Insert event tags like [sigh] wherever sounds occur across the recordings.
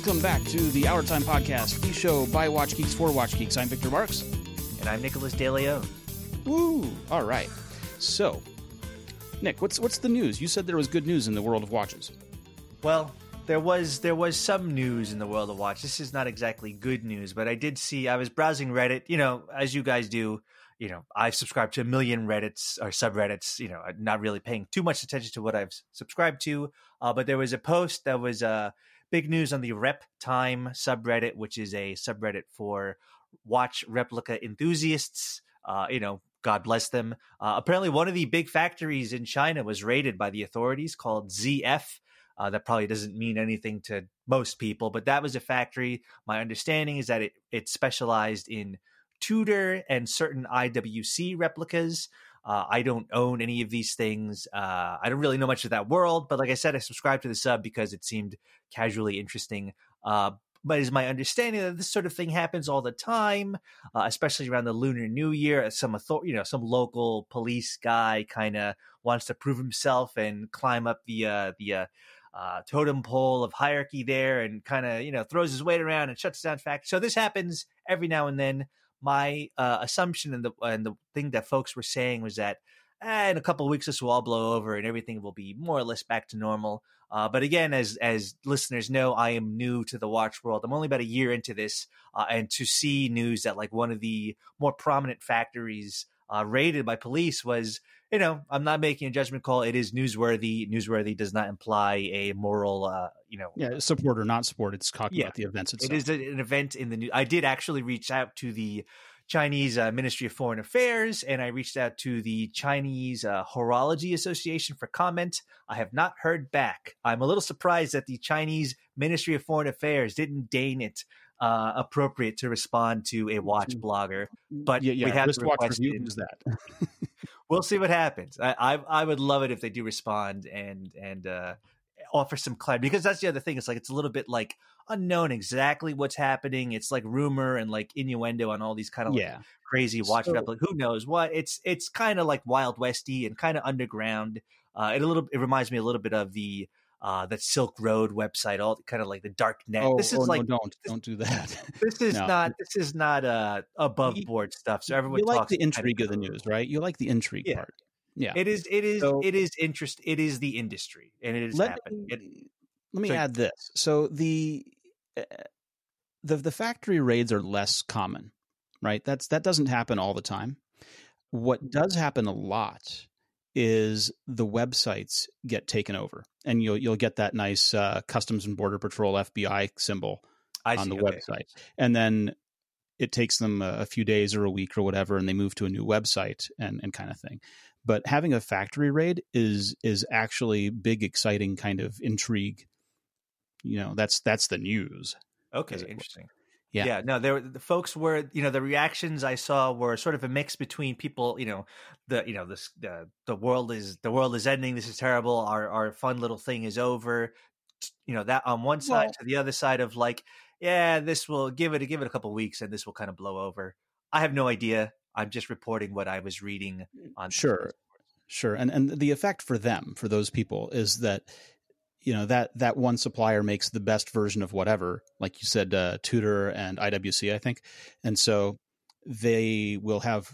Welcome back to the HourTime Podcast, the show by Watch Geeks for Watch Geeks. I'm Victor Marks. And I'm Nicholas DeLeon. Woo! All right. So, Nick, what's what's the news? You said there was good news in the world of watches. Well, there was there was some news in the world of watch. This is not exactly good news, but I did see I was browsing Reddit, you know, as you guys do, you know, I've subscribed to a million Reddits or subreddits, you know, not really paying too much attention to what I've subscribed to, uh, but there was a post that was uh big news on the Rep Time subreddit, which is a subreddit for watch replica enthusiasts. Uh, you know, God bless them. Uh, apparently, one of the big factories in China was raided by the authorities called ZF. Uh, that probably doesn't mean anything to most people, but that was a factory. My understanding is that it, it specialized in Tudor and certain IWC replicas. Uh, I don't own any of these things. Uh, I don't really know much of that world, but like I said, I subscribed to the sub because it seemed casually interesting. Uh, but is my understanding that this sort of thing happens all the time, uh, especially around the Lunar New Year. Some author- you know, some local police guy kind of wants to prove himself and climb up the uh, the uh, uh, totem pole of hierarchy there, and kind of you know throws his weight around and shuts down factories. So this happens every now and then. My uh, assumption and the and the thing that folks were saying was that eh, in a couple weeks this will all blow over and everything will be more or less back to normal. Uh, but again, as as listeners know, I am new to the watch world. I'm only about a year into this, uh, and to see news that like one of the more prominent factories uh, raided by police was, you know, I'm not making a judgment call. It is newsworthy. Newsworthy does not imply a moral, uh, you know, yeah, support or not support. It's talking yeah, about the events itself. It is an event in the news. I did actually reach out to the Chinese uh, Ministry of Foreign Affairs, and I reached out to the Chinese uh, Horology Association for comment. I have not heard back. I'm a little surprised that the Chinese Ministry of Foreign Affairs didn't deign it uh, appropriate to respond to a watch mm. blogger, but yeah, yeah. we have to request review is that. [laughs] we'll see what happens. I, I, I would love it if they do respond and and uh, offer some clarity because that's the other thing. It's like it's a little bit like unknown exactly what's happening. It's like rumor and like innuendo on all these kind of like yeah. crazy watch so, like Who knows what? It's it's kind of like Wild Westy and kind of underground. Uh, it a little it reminds me a little bit of the uh, that Silk Road website, all kind of like the dark net. Oh, this is oh, like no, don't don't do that. [laughs] This is no. not this is not uh, above board stuff. So everyone you like the intrigue of the news, right? You like the intrigue yeah. part. Yeah, it is. It is. So, it is interest. It is the industry, and it is let happening. Me, it, let me so, add this. So the uh, the the factory raids are less common, right? That's that doesn't happen all the time. What does happen a lot is the websites get taken over, and you'll you'll get that nice uh, Customs and Border Patrol FBI symbol I on see, the okay. website, and then it takes them a, a few days or a week or whatever, and they move to a new website and and kind of thing. But having a factory raid is is actually big, exciting kind of intrigue. You know, that's that's the news. Okay, interesting. Yeah. yeah, no, there the folks were, you know, the reactions I saw were sort of a mix between people, you know, the, you know, this, the, the world is, the world is ending. This is terrible. Our, our fun little thing is over. You know, that on one side Well- to the other side of like, yeah, this will give it, give it a couple weeks and this will kind of blow over. I have no idea. I'm just reporting what I was reading mm, on. Sure. Sure. And and the effect for them, for those people, is that you know that that one supplier makes the best version of whatever, like you said, uh, Tudor and IWC, I think, and so they will have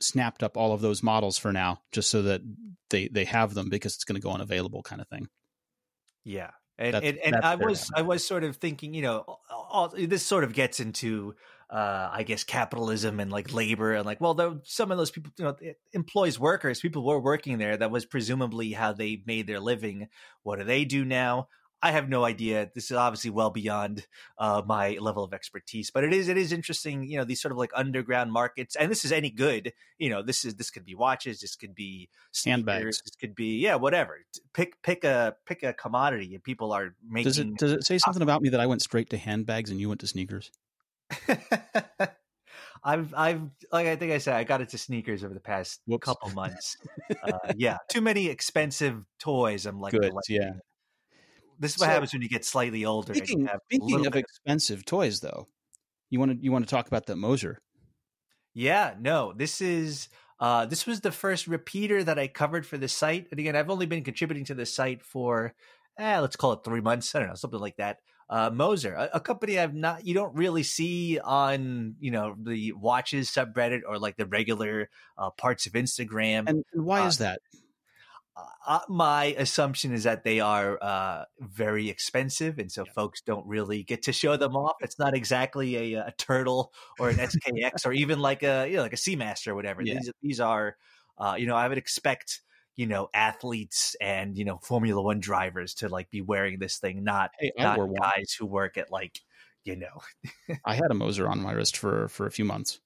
snapped up all of those models for now, just so that they they have them because it's going to go unavailable, kind of thing. Yeah. And, That's- and, and that's I was I was sort of thinking, you know, all- this sort of gets into, uh, I guess, capitalism and like labor and like, well, though some of those people, you know, employs workers. People were working there. That was presumably how they made their living. What do they do now? I have no idea. This is obviously well beyond uh, my level of expertise, but it is it is interesting. You know, these sort of like underground markets, and this is any good. You know, this is this could be watches, this could be sneakers, Handbags. this could be yeah, whatever. Pick pick a pick a commodity, and people are making. Does it does it say something about me that I went straight to handbags and you went to sneakers? [laughs] I've I've like I think I said I got into sneakers over the past Whoops. couple [laughs] months. uh, yeah, too many expensive toys. I'm like, collecting. yeah. This is what So, happens when you get slightly older. and you Speaking, have speaking of expensive toys, though, you want to you want to talk about that Moser? Yeah, no, this is uh this was the first repeater that I covered for the site. And again, I've only been contributing to the site for eh, let's call it three months. I don't know, something like that. Uh, Moser, a, a, company I've not, you don't really see on, you know, the watches subreddit or like the regular uh, parts of Instagram. And, and why is that? Uh, my assumption is that they are uh, very expensive, and so yeah. folks don't really get to show them off. It's not exactly a, a turtle or an SKX or even like a you know like a Seamaster or whatever. Yeah. These these are, uh, you know, I would expect you know athletes and you know Formula One drivers to like be wearing this thing, not hey, not guys who work at like you know. [laughs] I had a Moser on my wrist for for a few months.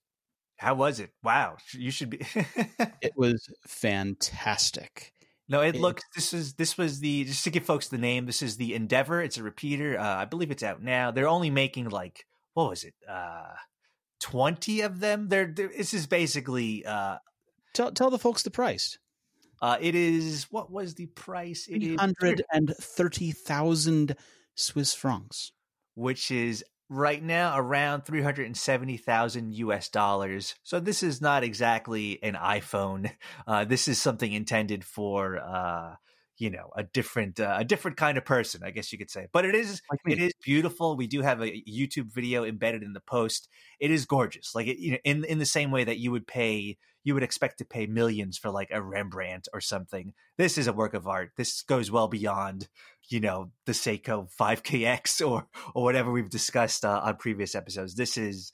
How was it? Wow, you should be. [laughs] it was fantastic. No, it, it looks. This is this was the just to give folks the name. This is the Endeavour. It's a repeater. Uh, I believe it's out now. They're only making like what was it? Uh, Twenty of them. They're, they're this is basically. Uh, tell tell the folks the price. Uh, it is what was the price? It hundred and thirty thousand Swiss francs, which is right now around 370,000 US dollars. So this is not exactly an iPhone. [laughs] Uh, this is something intended for uh, you know a different uh, a different kind of person, I guess you could say. But it is like it is beautiful. We do have a YouTube video embedded in the post. It is gorgeous. Like it, you know in in the same way that you would pay you would expect to pay millions for like a Rembrandt or something. This is a work of art. This goes well beyond, you know, the Seiko 5KX or or whatever we've discussed uh, on previous episodes. This is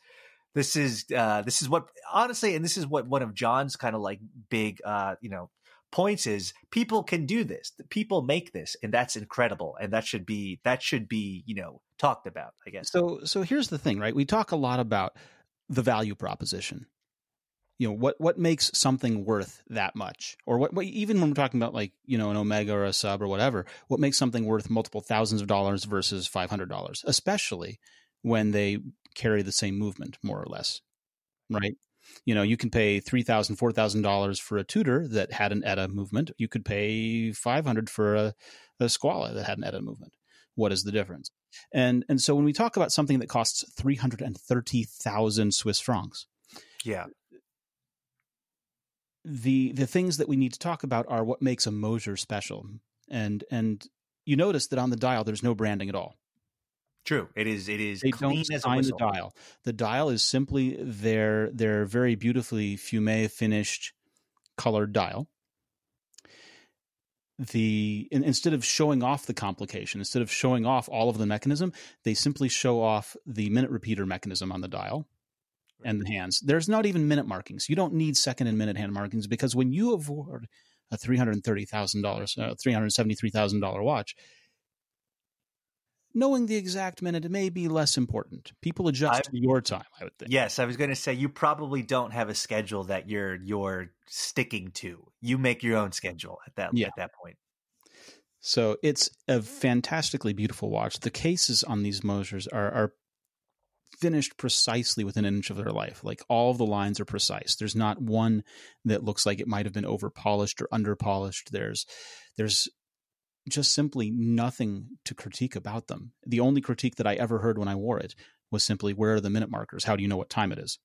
this is uh, this is what honestly, and this is what one of John's kind of like big, uh, you know, points is people can do this. People make this, and that's incredible, and that should be that should be you know talked about. I guess. So so here's the thing, right? We talk a lot about the value proposition you know what what makes something worth that much or what, what, even when we're talking about like you know an omega or a sub or whatever what makes something worth multiple thousands of dollars versus $500 especially when they carry the same movement more or less right you know you can pay $3000 for a Tudor that had an ETA movement you could pay 500 for a, a Squale that had an ETA movement what is the difference and and so when we talk about something that costs 330000 swiss francs yeah the the things that we need to talk about are what makes a Moser special. And and you notice that on the dial there's no branding at all. True. It is it is they don't sign the dial. The dial is simply their their very beautifully fume finished colored dial. The in, instead of showing off the complication, instead of showing off all of the mechanism, they simply show off the minute repeater mechanism on the dial and the hands. There's not even minute markings. You don't need second and minute hand markings because when you afford a three hundred thirty thousand dollars, uh, three hundred seventy three thousand dollar watch, knowing the exact minute may be less important. People adjust I, to your time. I would think. Yes, I was going to say you probably don't have a schedule that you're you're sticking to. You make your own schedule at that yeah. at that point. So it's a fantastically beautiful watch. The cases on these Mosers are, are finished precisely within an inch of their life. Like all of the lines are precise. There's not one that looks like it might have been over polished or under polished. There's there's just simply nothing to critique about them. The only critique that I ever heard when I wore it was simply where are the minute markers? How do you know what time it is?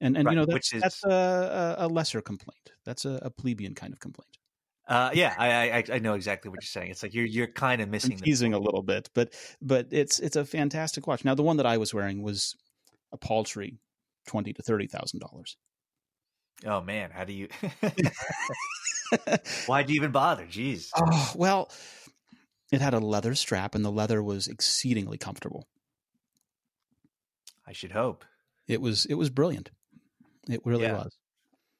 And and right, you know that's is... that's a, a lesser complaint. That's a, a plebeian kind of complaint. Uh, yeah, I, I, I know exactly what you're saying. It's like you're you're kind of missing. I'm teasing a little bit, but but it's it's a fantastic watch. Now the one that I was wearing was a paltry twenty to thirty thousand dollars. Oh man, how do you? [laughs] Why'd you even bother? Jeez. Oh well, it had a leather strap, and the leather was exceedingly comfortable. I should hope it was. It was brilliant. It really yeah. was.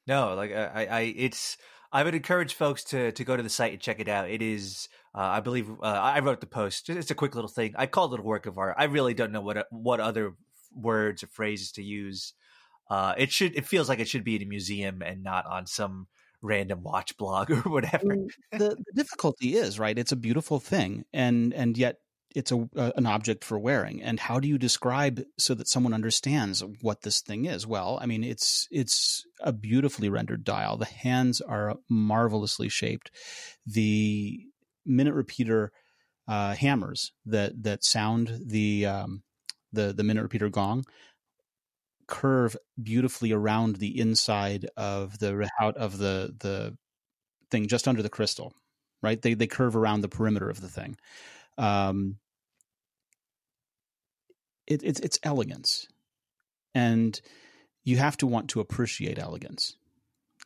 No, like I, I, it's I would encourage folks to to go to the site and check it out. It is, uh, I believe, uh, I wrote the post. It's a quick little thing. I called it a work of art. I really don't know what what other words or phrases to use. Uh, it should. It feels like it should be in a museum and not on some random watch blog [laughs] or whatever. the, the difficulty is right. It's a beautiful thing, and and yet it's a, a, an object for wearing and how do you describe so that someone understands what this thing is well i mean it's it's a beautifully rendered dial the hands are marvelously shaped the minute repeater uh, hammers that that sound the um, the the minute repeater gong curve beautifully around the inside of the out of the the thing just under the crystal right? They they curve around the perimeter of the thing. Um, it, it's it's elegance, and you have to want to appreciate elegance.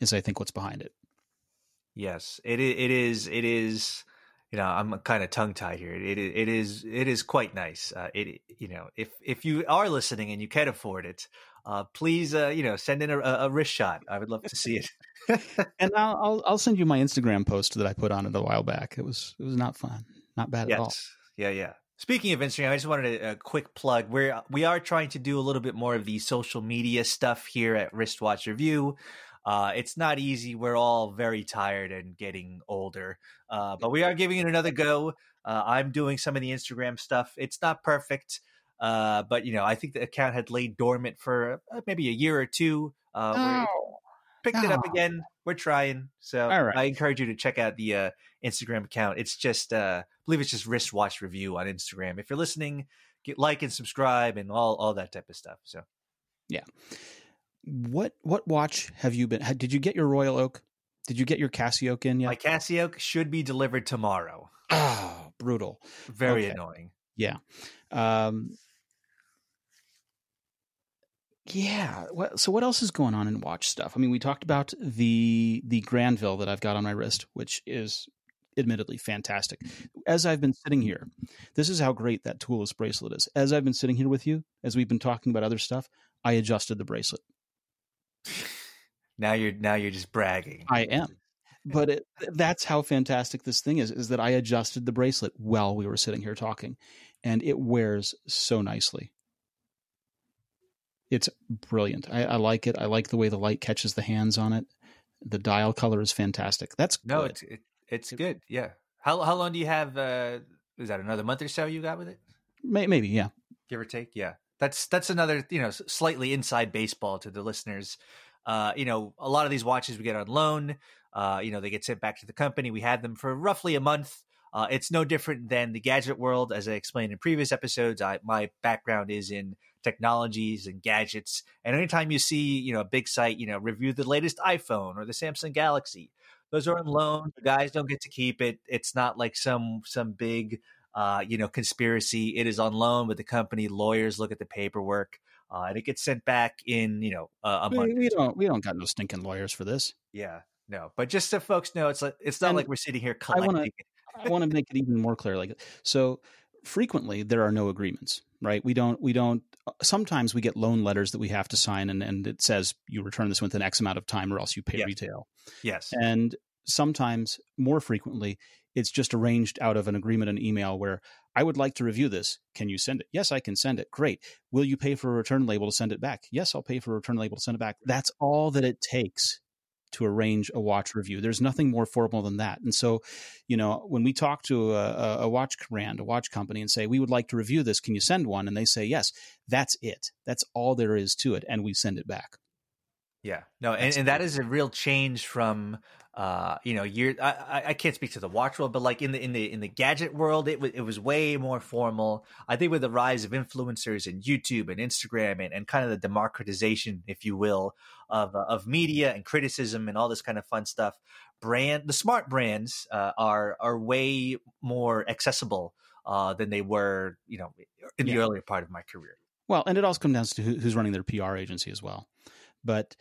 Is I think what's behind it. Yes, it it is it is. You know, I'm kind of tongue tied here. It it is it is quite nice. Uh, it you know, if if you are listening and you can afford it, uh, please uh, you know send in a, a, wrist shot. I would love to see it. [laughs] and I'll, I'll, I'll send you my Instagram post that I put on it a while back. It was it was not fun, not bad yes. at all. Yeah, yeah. Speaking of Instagram, I just wanted a, a quick plug. We're we are trying to do a little bit more of the social media stuff here at Wristwatch Review. Uh, it's not easy. We're all very tired and getting older, uh, but we are giving it another go. Uh, I'm doing some of the Instagram stuff. It's not perfect, uh, but you know, I think the account had laid dormant for uh, maybe a year or two. Uh, oh. Picked oh. it up again. We're trying, so right. I encourage you to check out the Instagram account. It's just, I believe it's just Wristwatch Review on Instagram. If you're listening, get like and subscribe and all all that type of stuff. So, yeah what what watch have you been? Did you get your Royal Oak? Did you get your Casio in yet? My Casio should be delivered tomorrow. Oh, brutal! Very okay. annoying. Yeah. Um, yeah. So what else is going on in watch stuff? I mean, we talked about the the Grandville that I've got on my wrist, which is admittedly fantastic. As I've been sitting here, this is how great that toolless bracelet is. As I've been sitting here with you, as we've been talking about other stuff, I adjusted the bracelet. Now you're now you're just bragging. I am. But it, that's how fantastic this thing is is that I adjusted the bracelet while we were sitting here talking and it wears so nicely. It's brilliant. I, I like it. I like the way the light catches the hands on it. The dial color is fantastic. That's no, good. it's it, it's good. Yeah. How how long do you have? Uh, is that another month or so you got with it? Maybe, yeah. Give or take, yeah that's that's another you know slightly inside baseball to the listeners. Uh, you know, a lot of these watches we get on loan. Uh, you know, they get sent back to the company. We had them for roughly a month. Uh, it's no different than the gadget world, as I explained in previous episodes. I, my background is in technologies and gadgets, and anytime you see you know a big site, you know, review the latest iPhone or the Samsung Galaxy, those are on loan. The guys don't get to keep it. It's not like some some big uh, you know, conspiracy. It is on loan with the company. Lawyers look at the paperwork, uh, and it gets sent back in, you know, a, a month. We, don't, we don't got no stinking lawyers for this. Yeah, no. But just so folks know, it's like it's not and like we're sitting here collecting. I want to make it even more clear. Like so, frequently there are no agreements, right? We don't. We don't. Uh, sometimes we get loan letters that we have to sign, and and it says you return this within X amount of time, or else you pay retail. Yes. And sometimes, more frequently, it's just arranged out of an agreement and email where I would like to review this. Can you send it? Yes, I can send it. Great. Will you pay for a return label to send it back? Yes, I'll pay for a return label to send it back. That's all that it takes to arrange a watch review. There's nothing more formal than that. And so, you know, when we talk to a, a, watch brand, a watch company, and say, we would like to review this, can you send one? And they say, yes, that's it. That's all there is to it. And we send it back. Yeah, no, and, and that is a real change from uh, you know, year. I, I can't speak to the watch world, but like in the in the in the gadget world, it was it was way more formal. I think with the rise of influencers and YouTube and Instagram and, and kind of the democratization, if you will, of uh, of media and criticism and all this kind of fun stuff, brand the smart brands uh, are are way more accessible uh, than they were, you know, in the yeah. earlier part of my career. Well, and it also comes down to who, who's running their PR agency as well, but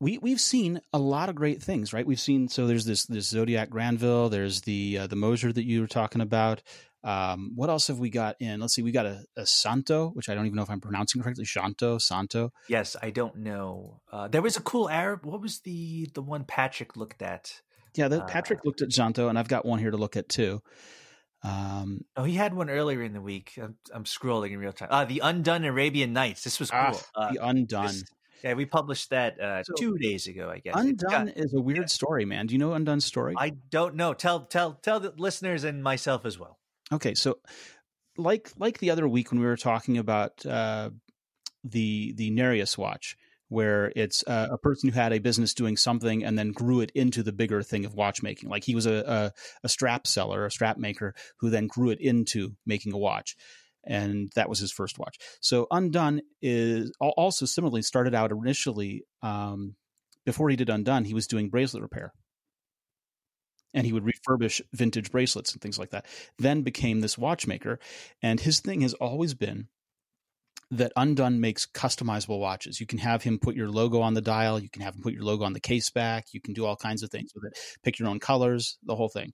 we we've seen a lot of great things, right? We've seen so there's this this Zodiac Grandville, there's the uh, the Moser that you were talking about. Um, what else have we got in? Let's see, we got a, a, Santo, which I don't even know if I'm pronouncing correctly. Shanto, Santo. Yes, I don't know. Uh, there was a cool Arab. What was the the one Patrick looked at? Yeah, the, Patrick uh, looked at Santo, and I've got one here to look at too. Um, oh, he had one earlier in the week. I'm, I'm scrolling in real time. Uh, the Undone Arabian Nights. This was ah, cool. Ah, the Undone. This, yeah, we published that uh, so two days ago, I guess. Undone got, is a weird yeah. story, man. Do you know Undone's story? I don't know. Tell tell tell the listeners and myself as well. Okay, so like like the other week when we were talking about uh, the the Nereus watch, where it's uh, a person who had a business doing something and then grew it into the bigger thing of watchmaking. Like he was a, a, a strap seller, a strap maker, who then grew it into making a watch and that was his first watch. So Undone is also similarly started out initially um, before he did Undone, he was doing bracelet repair, and he would refurbish vintage bracelets and things like that. Then became this watchmaker, and his thing has always been that Undone makes customizable watches. You can have him put your logo on the dial, you can have him put your logo on the case back, you can do all kinds of things with it. Pick your own colors, the whole thing.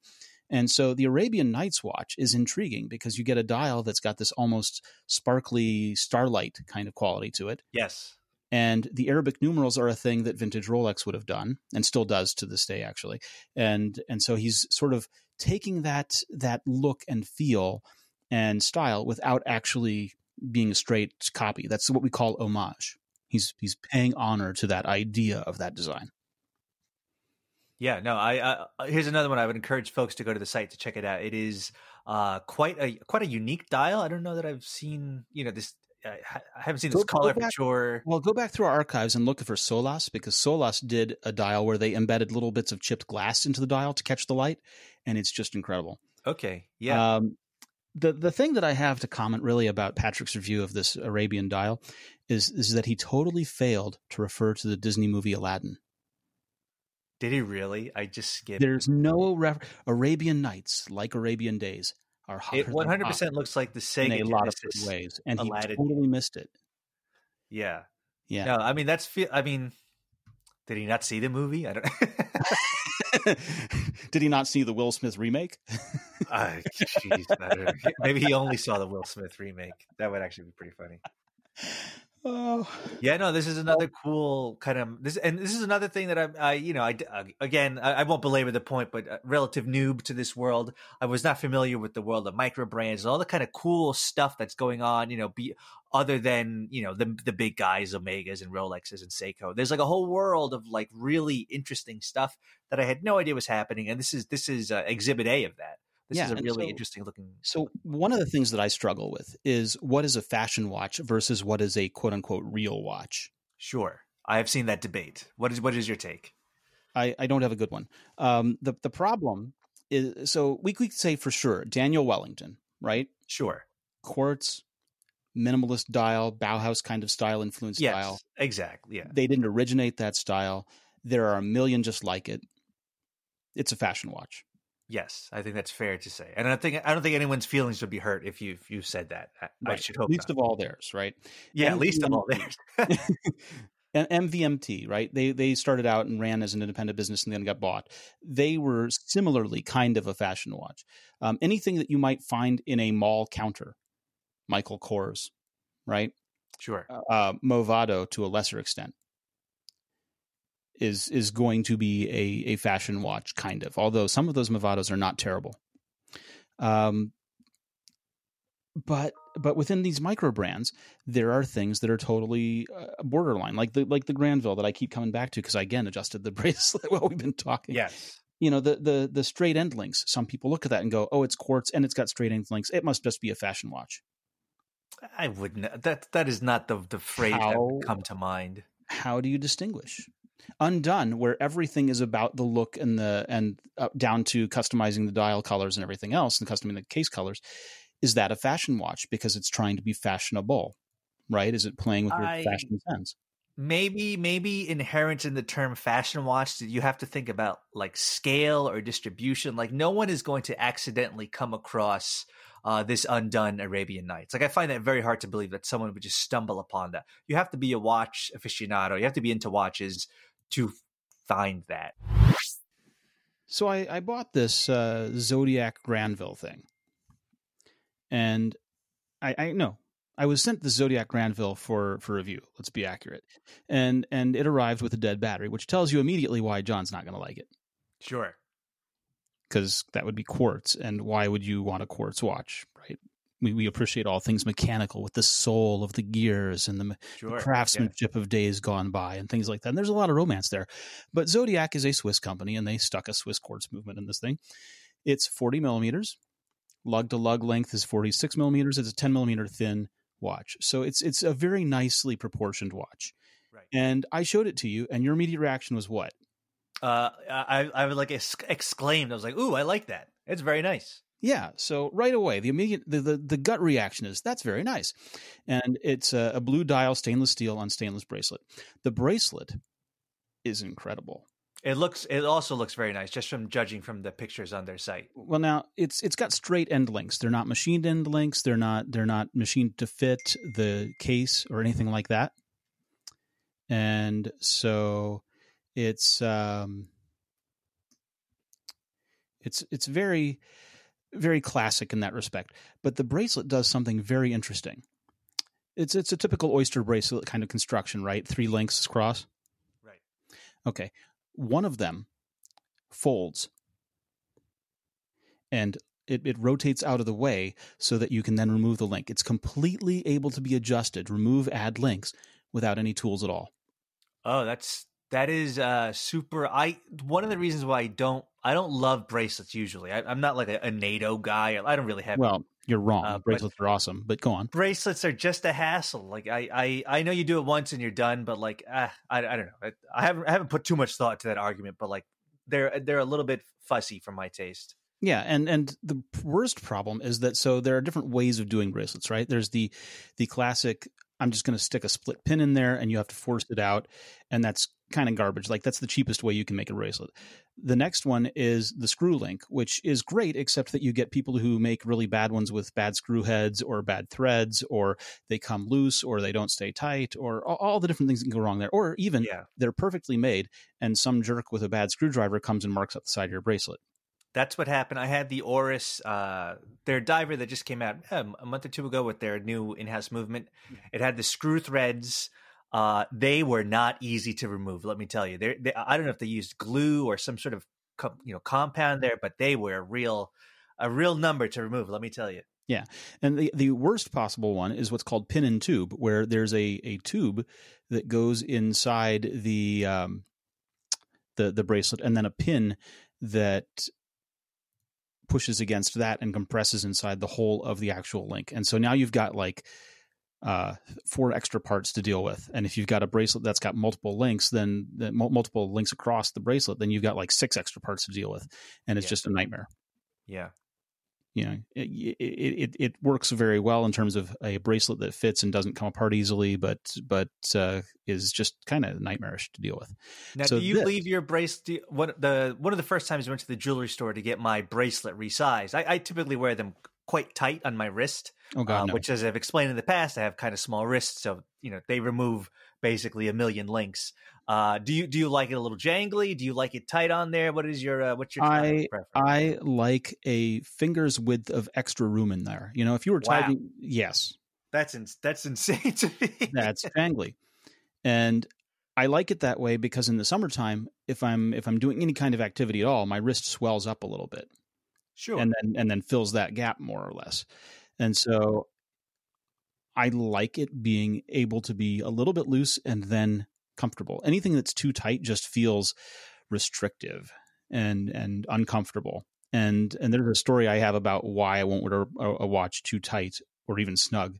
And so the Arabian Nights watch is intriguing because you get a dial that's got this almost sparkly starlight kind of quality to it. Yes. And the Arabic numerals are a thing that vintage Rolex would have done and still does to this day actually. And and so he's sort of taking that that look and feel and style without actually being a straight copy. That's what we call homage. He's he's paying honor to that idea of that design. Yeah, no. I uh, here's another one. I would encourage folks to go to the site to check it out. It is uh, quite a quite a unique dial. I don't know that I've seen you know this. I haven't seen this go, color go back, for Well, go back through our archives and look for Solas because Solas did a dial where they embedded little bits of chipped glass into the dial to catch the light, and it's just incredible. Okay, yeah. Um, the the thing that I have to comment really about Patrick's review of this Arabian dial is is that he totally failed to refer to the Disney movie Aladdin. Did he really? I just skipped. There's no ref- Arabian Nights like Arabian Days are It 100 percent looks like the Sega in a lot of ways, and Aladdin. he totally missed it. Yeah, yeah. No, I mean that's. I mean, did he not see the movie? I don't. [laughs] Did he not see the Will Smith remake? uh, geez, maybe he only saw the Will Smith remake. That would actually be pretty funny. Oh. Yeah, no, this is another cool kind of this, and this is another thing that I, I you know, I again, I, I, won't belabor the point, but uh, relative noob to this world, I was not familiar with the world of micro brands, all the kind of cool stuff that's going on, you know, be other than you know the the big guys, Omegas and Rolexes and Seiko. There's like a whole world of like really interesting stuff that I had no idea was happening, and this is this is uh, Exhibit A of that. This yeah, is a really so, interesting looking. So one of the things that I struggle with is what is a fashion watch versus what is a quote unquote real watch. Sure, I have seen that debate. What is what is your take? I, I don't have a good one. Um, the the problem is so we could say for sure Daniel Wellington, right? Sure. Quartz, minimalist dial, Bauhaus kind of style influence yes, style. Exactly. Yeah. They didn't originate that style. There are a million just like it. It's a fashion watch. Yes, I think that's fair to say, and I think I don't think anyone's feelings would be hurt if you you said that. I, right. I should hope least not. of all theirs, right? Yeah, and least of all theirs. [laughs] and MVMT, right? They they started out and ran as an independent business and then got bought. They were similarly kind of a fashion watch. Um, anything that you might find in a mall counter, Michael Kors, right? Sure. Uh, Movado to a lesser extent is is going to be a, a fashion watch kind of although some of those movados are not terrible. Um, but but within these micro brands there are things that are totally uh, borderline like the like the grandville that i keep coming back to because i again adjusted the [laughs] bracelet while we've been talking. Yes. You know the the the straight end links some people look at that and go oh it's quartz and it's got straight end links. It must just be a fashion watch. I wouldn't that that is not the the phrase how, that would come to mind. how do you distinguish undone where everything is about the look and the and uh, down to customizing the dial colors and everything else and customizing the case colors is that a fashion watch because it's trying to be fashionable right is it playing with your I, fashion sense maybe maybe inherent in the term fashion watch you have to think about like scale or distribution like no one is going to accidentally come across uh, this undone Arabian Nights. Like I find that very hard to believe that someone would just stumble upon that. You have to be a watch aficionado. You have to be into watches to find that. So I, I bought this uh, Zodiac Grandville thing, and I, I know I was sent the Zodiac Grandville for for review. Let's be accurate, and and it arrived with a dead battery, which tells you immediately why John's not going to like it. Sure, because that would be quartz, and why would you want a quartz watch, right? We, we appreciate all things mechanical with the soul of the gears and the, sure, the craftsmanship yeah. of days gone by and things like that. And there's a lot of romance there. But Zodiac is a Swiss company and they stuck a Swiss quartz movement in this thing. It's 40 millimeters. Lug to lug length is 46 millimeters. It's a 10 millimeter thin watch. So it's it's a very nicely proportioned watch. Right. And I showed it to you, and your immediate reaction was what? Uh, I I was like exclaimed. I was like, "Ooh, I like that. It's very nice." Yeah. So right away, the immediate the, the, the gut reaction is that's very nice, and it's a, a, blue dial stainless steel on stainless bracelet. The bracelet is incredible. It looks. It also looks very nice, just from judging from the pictures on their site. Well, now it's it's got straight end links. They're not machined end links. They're not they're not machined to fit the case or anything like that. And so it's um it's it's very very classic in that respect. But the bracelet does something very interesting. It's it's a typical oyster bracelet kind of construction, right? Three links across. Right. Okay one of them folds and it, it rotates out of the way so that you can then remove the link. It's completely able to be adjusted, remove, add links without any tools at all. Oh, that's that is uh, super. I one of the reasons why I don't I don't love bracelets usually. I, am not like a, a, NATO guy. I don't really have. Well, you're wrong. Uh, bracelets are awesome, but go on. Bracelets are just a hassle. Like I, I, I know you do it once and you're done, but like ah, I, I don't know. I, I haven't I haven't put too much thought to that argument, but like they're they're a little bit fussy for my taste. Yeah, and and the worst problem is that so there are different ways of doing bracelets, right? There's the the classic I'm just going to stick a split pin in there and you have to force it out and that's kind of garbage. Like that's the cheapest way you can make a bracelet. The next one is the screw link, which is great, except that you get people who make really bad ones with bad screw heads or bad threads, or they come loose, or they don't stay tight, or all, the different things that can go wrong there. Or even yeah. they're perfectly made, and some jerk with a bad screwdriver comes and marks up the side of your bracelet. That's what happened. I had the Oris, uh, their diver that just came out a month or two ago with their new in-house movement. It had the screw threads uh, they were not easy to remove. Let me tell you. They, I don't know if they used glue or some sort of you know compound there, but they were a real a real number to remove. Let me tell you. Yeah, and the the worst possible one is what's called pin and tube, where there's a a tube that goes inside the um, the the bracelet, and then a pin that pushes against that and compresses inside the whole of the actual link. And so now you've got like uh, four extra parts to deal with. And if you've got a bracelet that's got multiple links, then the, multiple links across the bracelet, then you've got like six extra parts to deal with, and it's yeah. just a nightmare. Yeah. You know, it, it, it it works very well in terms of a bracelet that fits and doesn't come apart easily, but but uh, is just kind of nightmarish to deal with. Now, so do you this, leave your bracelet? What the one of the first times I went to the jewelry store to get my bracelet resized? I, I typically wear them quite tight on my wrist. Oh God, uh, no. which, as I've explained in the past, I have kind of small wrists, so you know they remove basically a million links. Uh, do you do you like it a little jangly? Do you like it tight on there? What is your uh, what's your I I like a finger's width of extra room in there. You know, if you were wow. yes, that's in, that's [laughs] insane to me. that's jangly, and I like it that way because in the summertime, if I'm if I'm doing any kind of activity at all, my wrist swells up a little bit. Sure. And then and then fills that gap more or less. And so I like it being able to be a little bit loose and then comfortable. Anything that's too tight just feels restrictive and and uncomfortable. And and there's a story I have about why I won't wear a, a watch too tight or even snug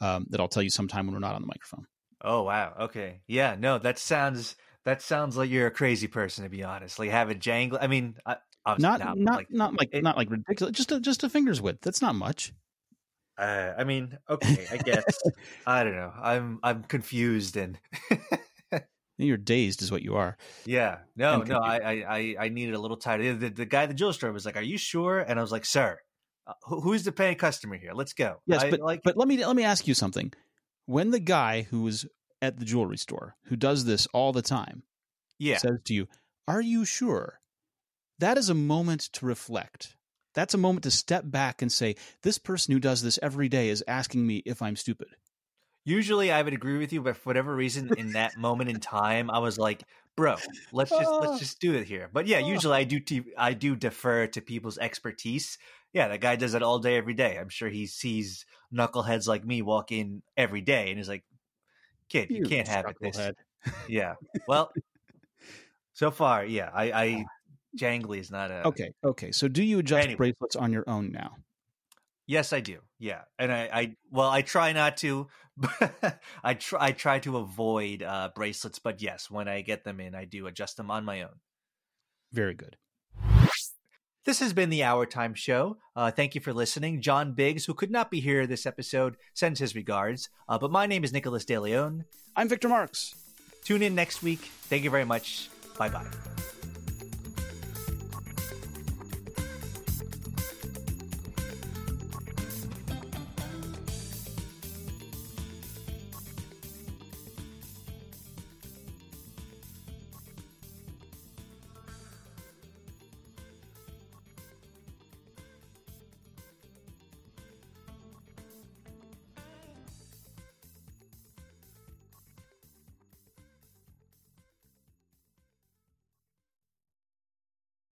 um, that I'll tell you sometime when we're not on the microphone. Oh wow, okay, yeah, no, that sounds that sounds like you're a crazy person to be honest. Like have a jangle. I mean, I, not not not like, not like it, not like ridiculous. Just a just a finger's width. That's not much. Uh, I mean, [laughs] okay, I guess I don't know. I'm I'm confused and [laughs] you're dazed, is what you are. Yeah, no, no. I I I needed a little tighter. The, the guy at the jewelry store was like, "Are you sure?" And I was like, "Sir, uh, who's the paying customer here? Let's go." Yes, I, but like, but let me let me ask you something. When the guy who was at the jewelry store, who does this all the time, yeah, says to you, "Are you sure?" that is a moment to reflect. That's a moment to step back and say, this person who does this every day is asking me if I'm stupid. Usually I would agree with you, but for whatever reason, in that moment in time, I was like, bro, let's just let's oh. just do it here. But yeah, oh. usually I do I do defer to people's expertise. Yeah, that guy does it all day, every day. I'm sure he sees knuckleheads like me walk in every day, and he's like, "Kid, you, you can't have it." This. Yeah. Well, so far, yeah, I, I ah. jangly is not a okay. Okay, so do you adjust anyway. bracelets on your own now? Yes, I do. Yeah, and I, I well, I try not to. [laughs] I try, I try to avoid uh, bracelets, but yes, when I get them in, I do adjust them on my own. Very good. This has been the HourTime Show. Uh, thank you for listening. John Biggs, who could not be here this episode, sends his regards. Uh, but my name is Nicholas DeLeon. I'm Victor Marks. Tune in next week. Thank you very much. Bye bye.